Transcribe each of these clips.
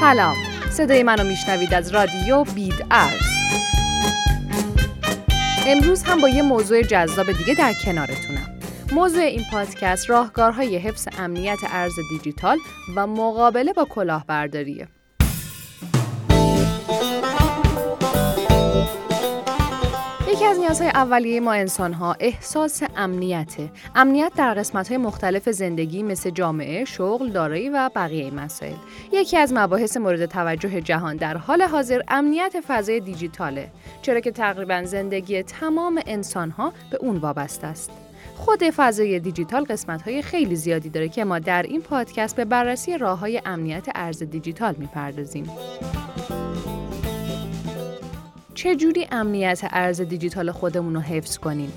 سلام. صدای منو میشنوید از رادیو بید ارز. امروز هم با یه موضوع جذاب دیگه در کنارتونم. موضوع این پادکست راهکارهای حفظ امنیت ارز دیجیتال و مقابله با کلاهبرداریه. یکی از نیازهای اولیه ما انسان ها احساس امنیته. امنیت در قسمت های مختلف زندگی مثل جامعه، شغل، دارایی و بقیه مسائل. یکی از مباحث مورد توجه جهان در حال حاضر امنیت فضای دیجیتاله. چرا که تقریبا زندگی تمام انسان ها به اون وابسته است. خود فضای دیجیتال قسمت های خیلی زیادی داره که ما در این پادکست به بررسی راه های امنیت ارز دیجیتال می‌پردازیم. چجوری امنیت ارز دیجیتال خودمون رو حفظ کنیم؟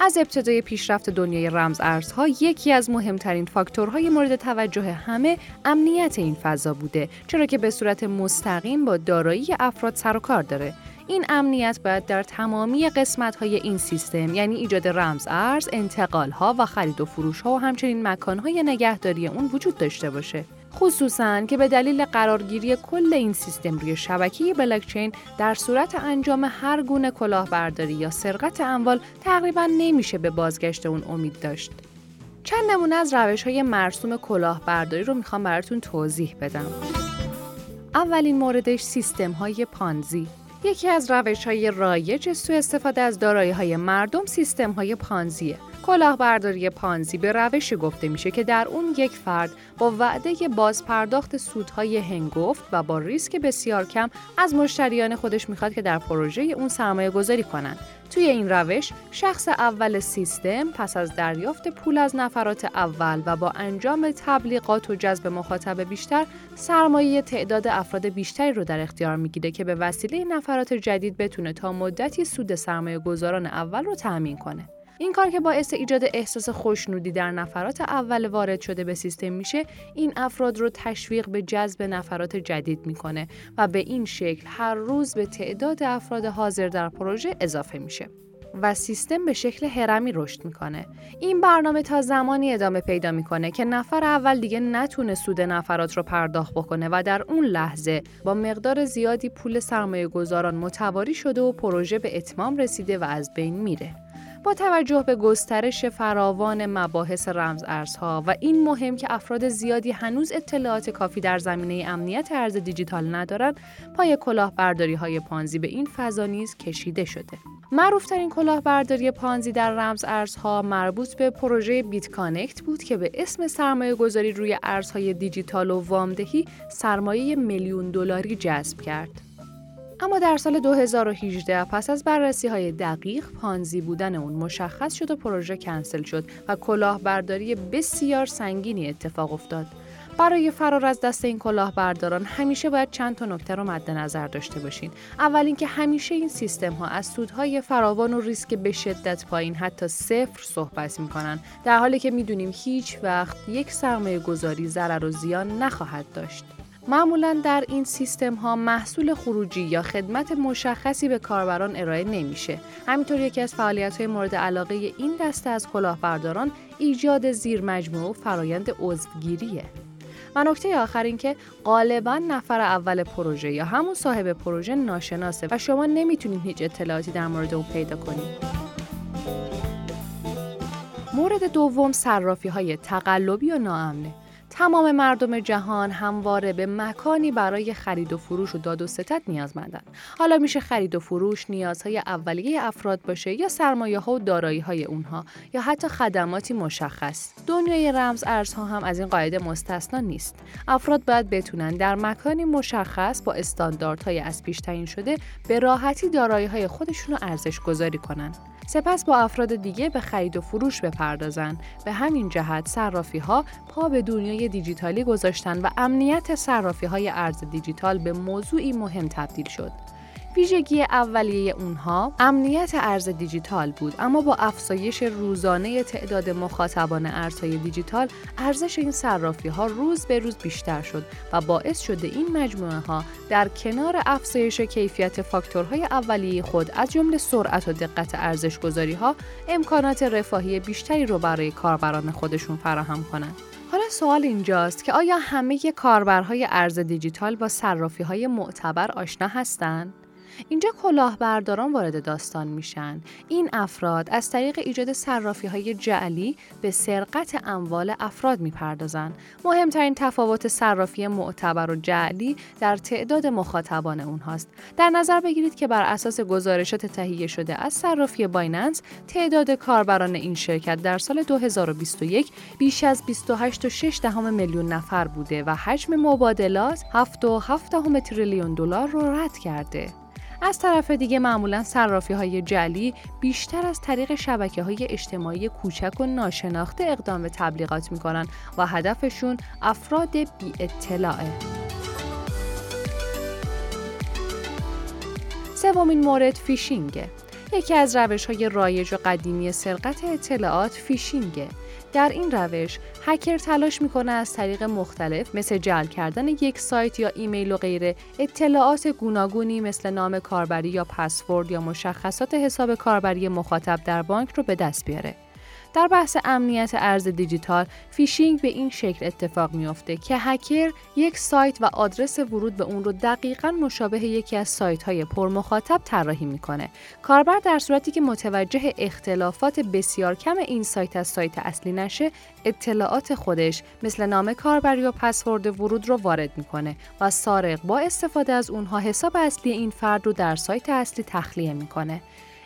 از ابتدای پیشرفت دنیای رمز ارزها یکی از مهمترین فاکتورهای مورد توجه همه امنیت این فضا بوده چرا که به صورت مستقیم با دارایی افراد سر و کار داره این امنیت باید در تمامی قسمت های این سیستم یعنی ایجاد رمز ارز، انتقال ها و خرید و فروش ها و همچنین مکان های نگهداری اون وجود داشته باشه. خصوصا که به دلیل قرارگیری کل این سیستم روی شبکه بلاکچین در صورت انجام هر گونه کلاهبرداری یا سرقت اموال تقریبا نمیشه به بازگشت اون امید داشت. چند نمونه از روش های مرسوم کلاهبرداری رو می‌خوام براتون توضیح بدم. اولین موردش سیستم های پانزی یکی از روش های رایج سوء استفاده از دارایی های مردم سیستم های پانزیه. کلاهبرداری پانزی به روشی گفته میشه که در اون یک فرد با وعده بازپرداخت سودهای هنگفت و با ریسک بسیار کم از مشتریان خودش می‌خواد که در پروژه اون سرمایه گذاری کنن. توی این روش شخص اول سیستم پس از دریافت پول از نفرات اول و با انجام تبلیغات و جذب مخاطب بیشتر سرمایه تعداد افراد بیشتری رو در اختیار می‌گیره که به وسیله نفرات جدید بتونه تا مدتی سود سرمایه گذاران اول رو تأمین کنه. این کار که باعث ایجاد احساس خوشنودی در نفرات اول وارد شده به سیستم میشه این افراد رو تشویق به جذب نفرات جدید می‌کنه و به این شکل هر روز به تعداد افراد حاضر در پروژه اضافه میشه و سیستم به شکل هرمی رشد می‌کنه. این برنامه تا زمانی ادامه پیدا می‌کنه که نفر اول دیگه نتونه سود نفرات رو پرداخت بکنه و در اون لحظه با مقدار زیادی پول سرمایه گذاران متواری شده و پروژه به اتمام رسیده و از بین میره. با توجه به گسترش فراوان مباحث رمز ارزها و این مهم که افراد زیادی هنوز اطلاعات کافی در زمینه امنیت ارز دیجیتال ندارند پای کلاهبرداری های پانزی به این فضا نیز کشیده شده معروفترین کلاهبرداری پانزی در رمز ارزها مربوط به پروژه BitConnect بود که به اسم سرمایه گذاری روی ارزهای دیجیتال و وامدهی سرمایه میلیون دلاری جذب کرد. اما در سال 2018 پس از بررسی های دقیق پانزی بودن اون مشخص شد و پروژه کنسل شد و کلاهبرداری بسیار سنگینی اتفاق افتاد. برای فرار از دست این کلاهبرداران همیشه باید چند تا نکته رو مد نظر داشته باشین. اول اینکه همیشه این سیستم ها از سودهای فراوان و ریسک به شدت پایین حتی صفر صحبت می‌کنن در حالی که می‌دونیم هیچ وقت یک سرمایه گذاری ضرر و زیان نخواهد داشت. معمولا در این سیستم ها محصول خروجی یا خدمت مشخصی به کاربران ارائه نمیشه. همینطور یکی از فعالیت های مورد علاقه این دسته از کلاهبرداران ایجاد زیر مجموعه و فرایند عضوگیریه. و نکته آخر این که غالبا نفر اول پروژه یا همون صاحب پروژه ناشناسه و شما نمی‌تونید هیچ اطلاعاتی در مورد اون پیدا کنید. مورد دوم صرافی های تقلبی و ناامنه. تمام مردم جهان همواره به مکانی برای خرید و فروش و داد و ستت نیازمندند. حالا میشه خرید و فروش نیازهای اولیه افراد باشه یا سرمایه ها و دارایی های اونها یا حتی خدماتی مشخص. دنیای رمز ارزها هم از این قاعده مستثنا نیست. افراد باید بتونن در مکانی مشخص با استانداردهای از پیش تعیین شده به راحتی دارایی های خودشون رو ارزش گذاری کنن. سپس با افراد دیگه به خرید و فروش بپردازن. به همین جهت صرافی ها پا به دنیای دیجیتالی گذاشتن و امنیت صرافی های ارز دیجیتال به موضوعی مهم تبدیل شد. ویژگی اولیه اونها امنیت ارز دیجیتال بود اما با افزایش روزانه تعداد مخاطبان ارزهای دیجیتال ارزش این صرافی ها روز به روز بیشتر شد و باعث شده این مجموعه ها در کنار افزایش کیفیت فاکتورهای اولیه خود از جمله سرعت و دقت ارزش گذاری ها امکانات رفاهی بیشتری رو برای کاربران خودشون فراهم کنند. حالا سوال اینجاست که آیا همه کاربرهای ارز دیجیتال با صرافی های معتبر آشنا هستند؟ اینجا کلاهبرداران وارد داستان میشن. این افراد از طریق ایجاد صرافی های جعلی به سرقت اموال افراد می‌پردازند. مهمترین تفاوت صرافی معتبر و جعلی در تعداد مخاطبان اونهاست. در نظر بگیرید که بر اساس گزارشات تهیه شده از صرافی بایننس تعداد کاربران این شرکت در سال 2021 بیش از 28.6 میلیون نفر بوده و حجم مبادلات 7.7 تریلیون دلار رو رد کرده. از طرف دیگه معمولا صرافی های جلی بیشتر از طریق شبکه های اجتماعی کوچک و ناشناخته اقدام به تبلیغات می‌کنن و هدفشون افراد بی اطلاعه. سومین مورد فیشینگه. یکی از روش های رایج و قدیمی سرقت اطلاعات فیشینگه. در این روش هکر تلاش می‌کنه از طریق مختلف مثل جعل کردن یک سایت یا ایمیل و غیره اطلاعات گوناگونی مثل نام کاربری یا پسورد یا مشخصات حساب کاربری مخاطب در بانک رو به دست بیاره. در بحث امنیت ارز دیجیتال فیشینگ به این شکل اتفاق میافته که هکر یک سایت و آدرس ورود به اون رو دقیقا مشابه یکی از سایت های پرمخاطب طراحی می‌کنه. کاربر در صورتی که متوجه اختلافات بسیار کم این سایت از سایت اصلی نشه اطلاعات خودش مثل نام کاربری و پسورد ورود رو وارد می‌کنه و سارق با استفاده از اونها حساب اصلی این فرد رو در سایت اصلی تخلیه می‌کنه.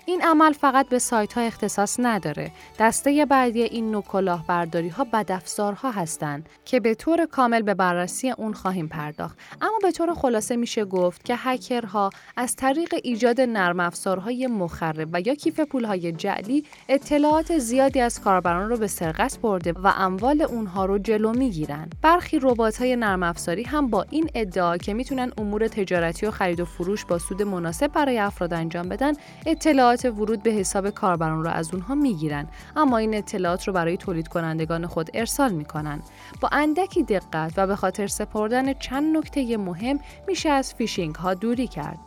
این عمل فقط به سایت ها اختصاص نداره. دسته بعدی این نوع کلاهبرداری ها بدافزارها هستند که به طور کامل به بررسی اون خواهیم پرداخت. اما به طور خلاصه میشه گفت که هکرها از طریق ایجاد نرم افزارهای مخرب و یا کیف پولهای جعلی اطلاعات زیادی از کاربران رو به سرقت برده و اموال اونها رو جلو می‌گیرن. برخی ربات های نرم افزاری هم با این ادعا که می‌تونن امور تجارتی و خرید و فروش با سود مناسب برای افراد انجام بدن اطلاعات ورود به حساب کاربران را از اونها می‌گیرن اما این اطلاعات رو برای تولید کنندگان خود ارسال می‌کنن با اندکی دقت و به خاطر سپردن چند نکته مهم میشه از فیشینگ ها دوری کرد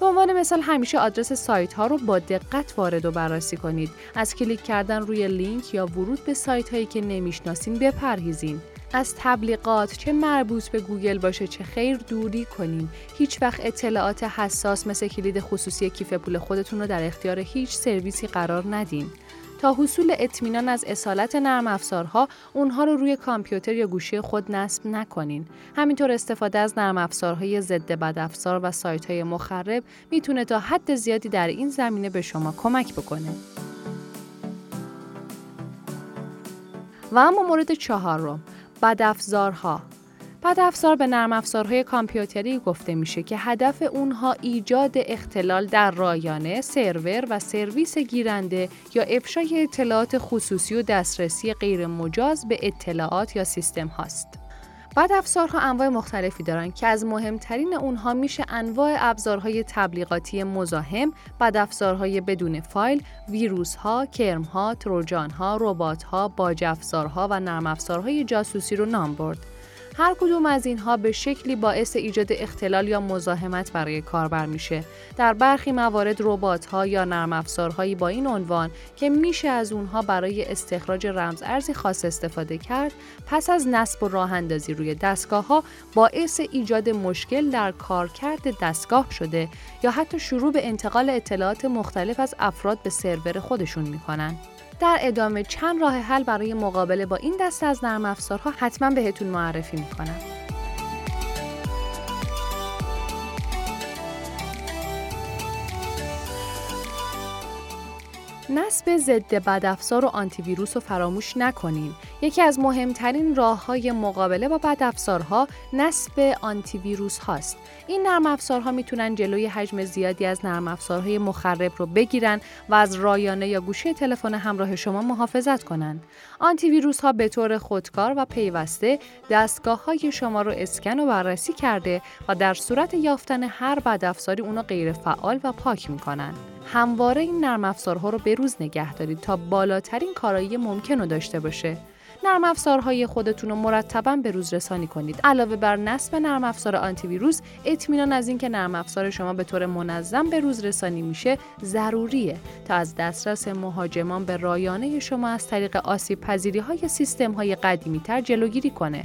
به عنوان مثال همیشه آدرس سایت ها رو با دقت وارد و بررسی کنید. از کلیک کردن روی لینک یا ورود به سایت هایی که نمی‌شناسین بپرهیزین. از تبلیغات چه مربوط به گوگل باشه چه خیر دوری کنین. هیچ وقت اطلاعات حساس مثل کلید خصوصی کیف پول خودتون رو در اختیار هیچ سرویسی قرار ندین. تا حصول اطمینان از اصالت نرم افزارها اونها رو روی کامپیوتر یا گوشی خود نصب نکنین. همینطور استفاده از نرم افزارهای ضد بد افزار و سایت های مخرب می‌تونه تا حد زیادی در این زمینه به شما کمک بکنه. و اما مورد چهارم. بدافزارها بدافزار به نرم افزارهای کامپیوتری گفته میشه که هدف اونها ایجاد اختلال در رایانه، سرور و سرویس گیرنده یا افشای اطلاعات خصوصی و دسترسی غیر مجاز به اطلاعات یا سیستم هاست. بعد افزارها انواع مختلفی دارن که از مهمترین اونها میشه انواع ابزارهای تبلیغاتی مزاحم، بعد افزارهای بدون فایل، ویروس ها، کرم ها، تروجان باج افزارها و نرم افزارهای جاسوسی رو نام برد. هر کدوم از اینها به شکلی باعث ایجاد اختلال یا مزاحمت برای کاربر میشه. در برخی موارد ربات ها یا نرم افزارهایی با این عنوان که میشه از اونها برای استخراج رمز ارزی خاص استفاده کرد، پس از نصب و راه اندازی روی دستگاه ها باعث ایجاد مشکل در کارکرد دستگاه شده یا حتی شروع به انتقال اطلاعات مختلف از افراد به سرور خودشون می‌کنن. در ادامه چند راه حل برای مقابله با این دسته از نرم افزارها حتما بهتون معرفی می‌کنم. نصب ضد بدافزار و آنتی ویروس رو فراموش نکنین. یکی از مهمترین راه های مقابله با بدافزارها نصب آنتی ویروس هاست. این نرم افزارها می‌تونن جلوی حجم زیادی از نرم افزارهای مخرب رو بگیرن و از رایانه یا گوشه تلفن همراه شما محافظت کنند. آنتی ویروس ها به طور خودکار و پیوسته دستگاه های شما رو اسکن و بررسی کرده و در صورت یافتن هر بدافزاری اونو غیر فعال و پاک می‌کنن. همواره این نرم افزارها رو به روز نگه دارید تا بالاترین کارایی ممکن رو داشته باشه. نرم افزارهای خودتون رو مرتبا به روز رسانی کنید. علاوه بر نصب نرم افزار آنتی ویروس، اطمینان از اینکه نرم افزار شما به طور منظم به روز رسانی میشه ضروریه تا از دسترس مهاجمان به رایانه شما از طریق آسیب پذیری های سیستم های قدیمی تر جلوگیری کنه.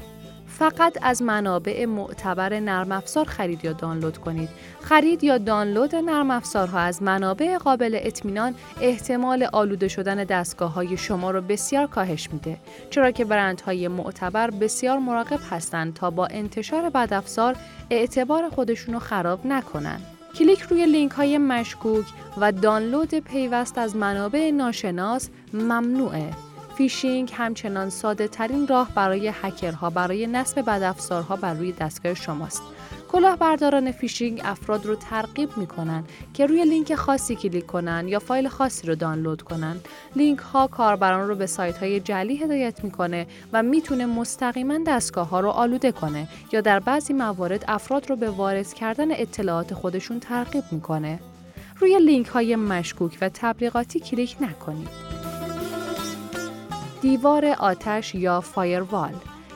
فقط از منابع معتبر نرم افزار خرید یا دانلود کنید. خرید یا دانلود نرم افزارها از منابع قابل اطمینان احتمال آلوده شدن دستگاه های شما را بسیار کاهش میده. چرا که برندهای معتبر بسیار مراقب هستند تا با انتشار بد افزار اعتبار خودشون رو خراب نکنن. کلیک روی لینک های مشکوک و دانلود پیوست از منابع ناشناس ممنوعه. فیشینگ همچنان ساده ترین راه برای هکرها برای نصب بدافزارها بر روی دستگاه شماست. کلاهبرداران فیشینگ افراد رو ترغیب می‌کنن که روی لینک خاصی کلیک کنن یا فایل خاصی رو دانلود کنن. لینک ها کاربران رو به سایت های جعلی هدایت می‌کنه و می‌تونه مستقیما دستگاه ها رو آلوده کنه یا در بعضی موارد افراد رو به وارد کردن اطلاعات خودشون ترغیب می‌کنه. روی لینک های مشکوک و تبلیغاتی کلیک نکنید. دیوار آتش یا فایروال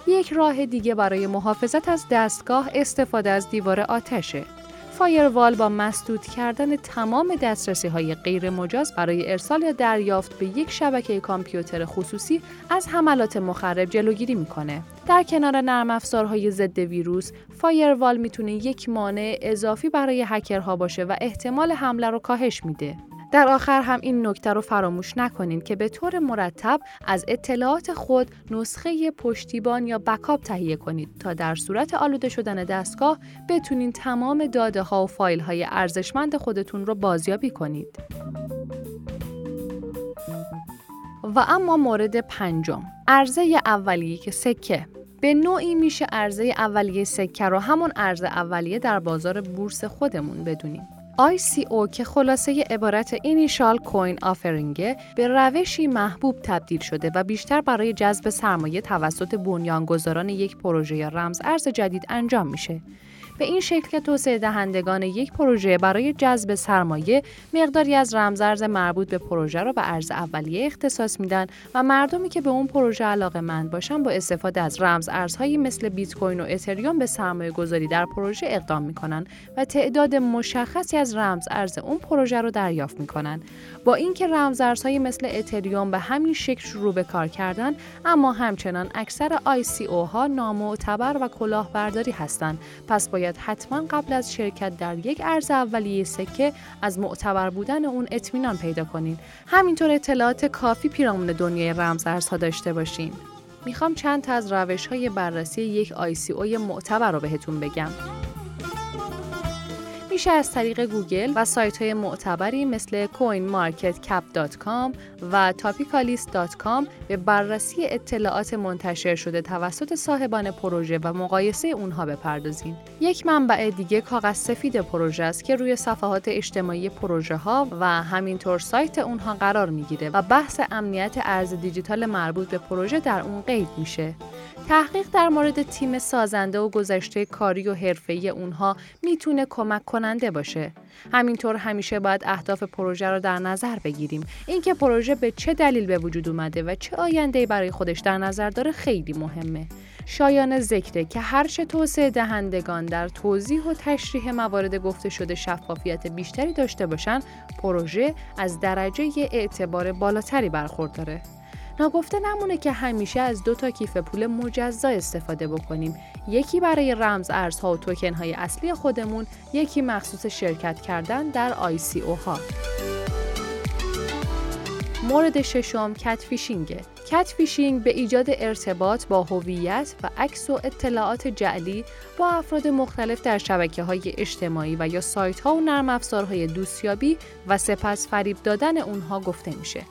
یک راه دیگه برای محافظت از دستگاه استفاده از دیوار آتشه. فایروال با مسدود کردن تمام دسترسی های غیر مجاز برای ارسال یا دریافت به یک شبکه کامپیوتر خصوصی از حملات مخرب جلوگیری می‌کنه. در کنار نرم افزارهای ضد ویروس، فایروال می‌تونه یک مانع اضافی برای هکرها باشه و احتمال حمله رو کاهش میده. در آخر هم این نکته رو فراموش نکنید که به طور مرتب از اطلاعات خود نسخه پشتیبان یا بکاپ تهیه کنید تا در صورت آلوده شدن دستگاه بتونید تمام داده ها و فایل های ارزشمند خودتون رو بازیابی کنید. و اما مورد پنجم عرضه اولیه که سکه به نوعی میشه عرضه اولیه سکه رو همون عرضه اولیه در بازار بورس خودمون بدونیم. ICO که خلاصه عبارت اینیشال کوین آفرینگه به روشی محبوب تبدیل شده و بیشتر برای جذب سرمایه توسط بنیانگذاران یک پروژه یا رمز ارز جدید انجام میشه. به این شکل که توسعه دهندگان یک پروژه برای جذب سرمایه مقداری از رمزارز مربوط به پروژه را به ارز اولیه اختصاص میدن و مردمی که به اون پروژه علاقه مند باشن با استفاده از رمز ارزهایی مثل بیت کوین و اتریوم به سرمایه گذاری در پروژه اقدام می‌کنن و تعداد مشخصی از رمز ارز اون پروژه رو دریافت می‌کنن. با اینکه رمز ارزهایی مثل اتریوم به همین شکل شروع به کار کردن اما همچنان اکثر ICO ها نامعتبر و کلاهبرداری هستند پس باید حتما قبل از شرکت در یک ارز اولیه سکه از معتبر بودن اون اطمینان پیدا کنید. همینطور اطلاعات کافی پیرامون دنیای رمز ارزها داشته باشین. می‌خوام چند تا از روش های بررسی یک ICO معتبر رو بهتون بگم. میشه از طریق گوگل و سایت های معتبری مثل coinmarketcap.com و topicolist.com به بررسی اطلاعات منتشر شده توسط صاحبان پروژه و مقایسه اونها بپردازین. یک منبع دیگه کاغذ سفید پروژه است که روی صفحات اجتماعی پروژه ها و همینطور سایت اونها قرار می‌گیره و بحث امنیت ارز دیجیتال مربوط به پروژه در اون قید میشه. تحقیق در مورد تیم سازنده و گذشته کاری و حرفه‌ای اونها می‌تونه کمک کننده باشه. همینطور همیشه باید اهداف پروژه رو در نظر بگیریم. اینکه پروژه به چه دلیل به وجود اومده و چه آینده‌ای برای خودش در نظر داره خیلی مهمه. شایان ذکره که هرچه توسعه دهندگان در توضیح و تشریح موارد گفته شده شفافیت بیشتری داشته باشند، پروژه از درجه اعتبار بالاتری برخورداره. ناگفته نمونه که همیشه از دو تا کیف پول مجزا استفاده بکنیم. یکی برای رمز ارزها و توکن های اصلی خودمون یکی مخصوص شرکت کردن در ICO ها. مورد ششم catfishing ه catfishing به ایجاد ارتباط با هویت و عکس و اطلاعات جعلی با افراد مختلف در شبکه های اجتماعی و یا سایت ها و نرم افزارهای دوستیابی و سپس فریب دادن اونها گفته میشه.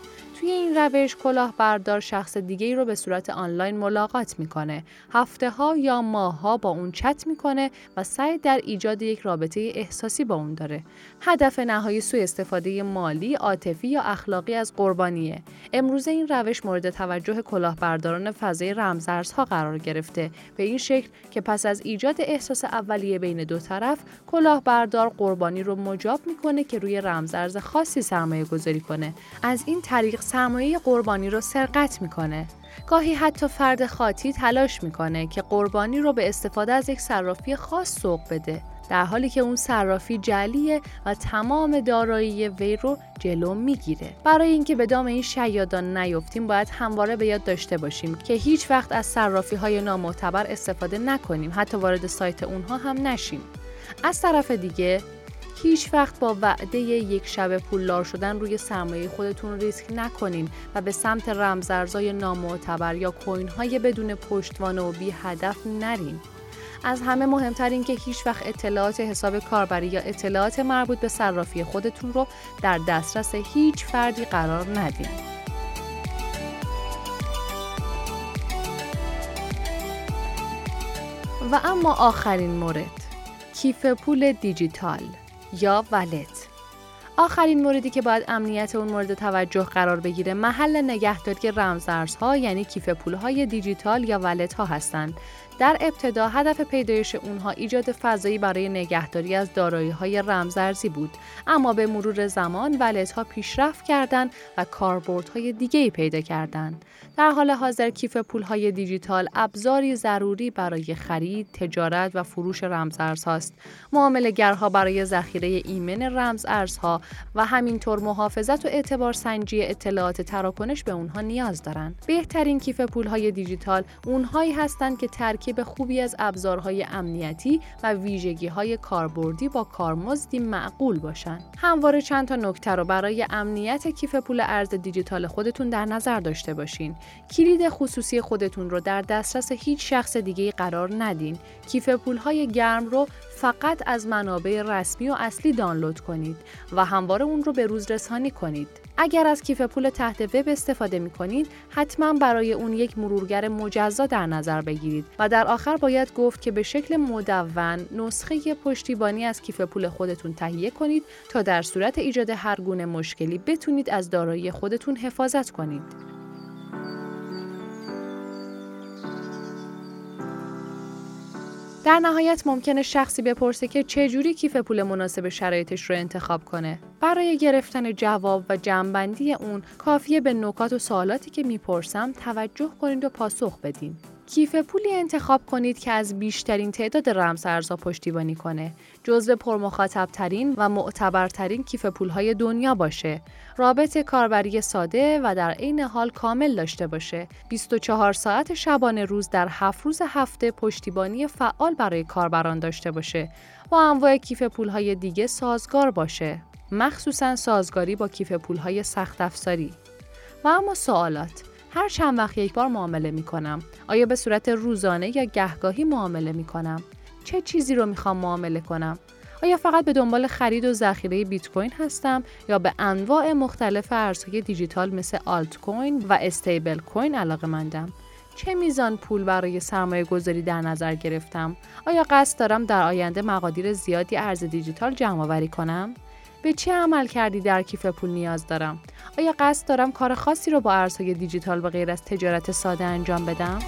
توی این روش کلاهبردار شخص دیگه ای رو به صورت آنلاین ملاقات می‌کنه. هفته ها یا ماه ها با اون چت می‌کنه و سعی در ایجاد یک رابطه احساسی با اون داره. هدف نهایی سوء استفاده مالی، عاطفی یا اخلاقی از قربانیه. امروزه این روش مورد توجه کلاهبرداران فضای رمزارزها قرار گرفته. به این شکل که پس از ایجاد احساس اولیه بین دو طرف، کلاهبردار قربانی رو مجاب می‌کنه که روی رمزارز خاصی سرمایه گذاری کنه. از این طریق سرمایه قربانی رو سرقت می‌کنه. گاهی حتی فرد خاطی تلاش می‌کنه که قربانی رو به استفاده از یک صرافی خاص سوق بده در حالی که اون صرافی جلیه و تمام دارایی وی رو جلو می‌گیره برای اینکه به دام این شیادان نیفتیم باید همواره به یاد داشته باشیم که هیچ وقت از صرافی های نامعتبر استفاده نکنیم حتی وارد سایت اونها هم نشیم از طرف دیگه هیچ وقت با وعده یک شب پولدار شدن روی سرمایه خودتون ریسک نکنین و به سمت رمزارزهای نامعتبر یا کوین های بدون پشتوانه و بی هدف نرین. از همه مهمتر این که هیچ وقت اطلاعات حساب کاربری یا اطلاعات مربوط به صرافی خودتون رو در دسترس هیچ فردی قرار ندین. و اما آخرین مورد کیف پول دیجیتال یا ولت آخرین موردی که باید امنیت اون مورد توجه قرار بگیره محل نگهداری رمزارزها یعنی کیف پولهای دیجیتال یا ولت ها هستند. در ابتدا هدف پیدایش اونها ایجاد فضایی برای نگهداری از دارایی های رمزارزی بود. اما به مرور زمان ولت ها پیشرفت کردند و کاربردهای دیگه ای پیدا کردند. در حال حاضر کیف پول های دیجیتال ابزاری ضروری برای خرید، تجارت و فروش رمزارزهاست. معاملهگرها برای ذخیره ایمن رمزارزها و همینطور محافظت و اعتبار سنجی اطلاعات تراکنش به اونها نیاز دارند. بهترین کیف پول های دیجیتال اونهایی هستند که ترکیب خوبی از ابزارهای امنیتی و ویژگی های کاربردی با کارمزدی معقول باشند. همواره چند تا نکته رو برای امنیت کیف پول ارز دیجیتال خودتون در نظر داشته باشین. کلید خصوصی خودتون رو در دسترس هیچ شخص دیگه قرار ندین. کیف های گرم رو فقط از منابع رسمی و اصلی دانلود کنید و همواره اون رو به روز رسانی کنید. اگر از کیف پول تحت وب استفاده می کنید، حتما برای اون یک مرورگر مجزا در نظر بگیرید و در آخر باید گفت که به شکل مدون نسخه پشتیبانی از کیف پول خودتون تهیه کنید تا در صورت ایجاد هر گونه مشکلی بتونید از دارایی خودتون حفاظت کنید. در نهایت ممکنه شخصی بپرسه که چه جوری کیف پول مناسب شرایطش رو انتخاب کنه. برای گرفتن جواب و جمعبندی اون کافیه به نکات و سوالاتی که می‌پرسم توجه کنید و پاسخ بدین. کیف پولی انتخاب کنید که از بیشترین تعداد رمزارزها پشتیبانی کنه. جزو پرمخاطب ترین و معتبرترین کیف پولهای دنیا باشه. رابط کاربری ساده و در عین حال کامل داشته باشه. 24 ساعت شبانه روز در 7 روز هفته پشتیبانی فعال برای کاربران داشته باشه. و انواع کیف پولهای دیگه سازگار باشه. مخصوصا سازگاری با کیف پولهای سخت افزاری. و اما سوالات هر چند وقت یک بار معامله می کنم. آیا به صورت روزانه یا گهگاهی معامله می کنم؟ چه چیزی رو می‌خوام معامله کنم؟ آیا فقط به دنبال خرید و ذخیره بیت کوین هستم یا به انواع مختلف ارزهای دیجیتال مثل آلت کوین و استیبل کوین علاقه مندم؟ چه میزان پول برای سرمایه گذاری در نظر گرفتم؟ آیا قصد دارم در آینده مقادیر زیادی ارز دیجیتال جمع آوری کنم؟ به چه عمل کردی در کیف پول نیاز دارم؟ آیا قصد دارم کار خاصی رو با ارزهای دیجیتال به غیر از تجارت ساده انجام بدم؟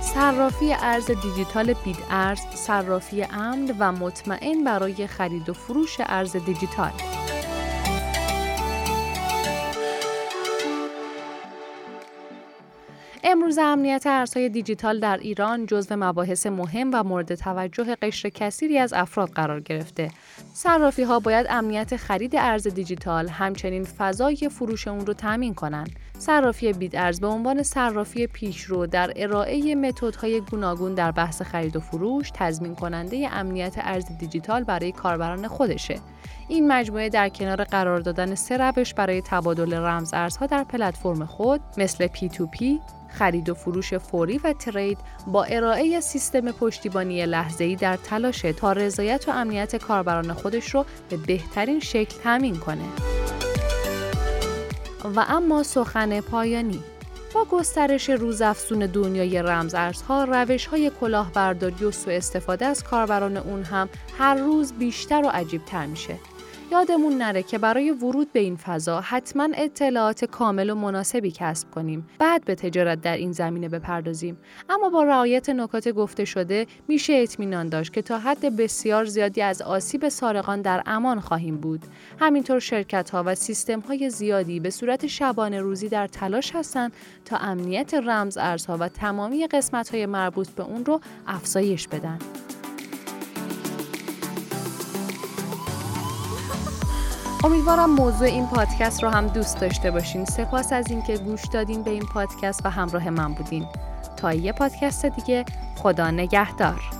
صرافی ارز دیجیتال بید ارز صرافی امن و مطمئن برای خرید و فروش ارز دیجیتال امروز امنیت ارزهای دیجیتال در ایران جزو مباحث مهم و مورد توجه قشر کثیری از افراد قرار گرفته. صرافی ها باید امنیت خرید ارز دیجیتال همچنین فضای فروش اون رو تامین کنند. صرافی بید ارز به عنوان صرافی پیشرو در ارائه متدهای گوناگون در بحث خرید و فروش تضمین کننده امنیت ارز دیجیتال برای کاربران خودشه. این مجموعه در کنار قرار دادن سه روش برای تبادل رمز ارزها در پلتفرم خود مثل P2P، خرید و فروش فوری و ترید با ارائه سیستم پشتیبانی لحظه‌ای در تلاش تا رضایت و امنیت کاربران خودش رو به بهترین شکل تامین کنه. و اما سخن پایانی با گسترش روزافزون دنیای رمز ارزها روش های کلاهبرداری و سوء استفاده از کاربران اون هم هر روز بیشتر و عجیب تر میشه یادمون نره که برای ورود به این فضا حتما اطلاعات کامل و مناسبی کسب کنیم. بعد به تجارت در این زمینه بپردازیم. اما با رعایت نکات گفته شده میشه اطمینان داشت که تا حد بسیار زیادی از آسیب سارقان در امان خواهیم بود. همینطور شرکت ها و سیستم های زیادی به صورت شبانه روزی در تلاش هستند تا امنیت رمز ارزها و تمامی قسمت های مربوط به اون رو افزایش بدن. امیدوارم موضوع این پادکست رو هم دوست داشته باشین. سپاس از اینکه گوش دادین به این پادکست و همراه من بودین. تا یه پادکست دیگه خدا نگهدار.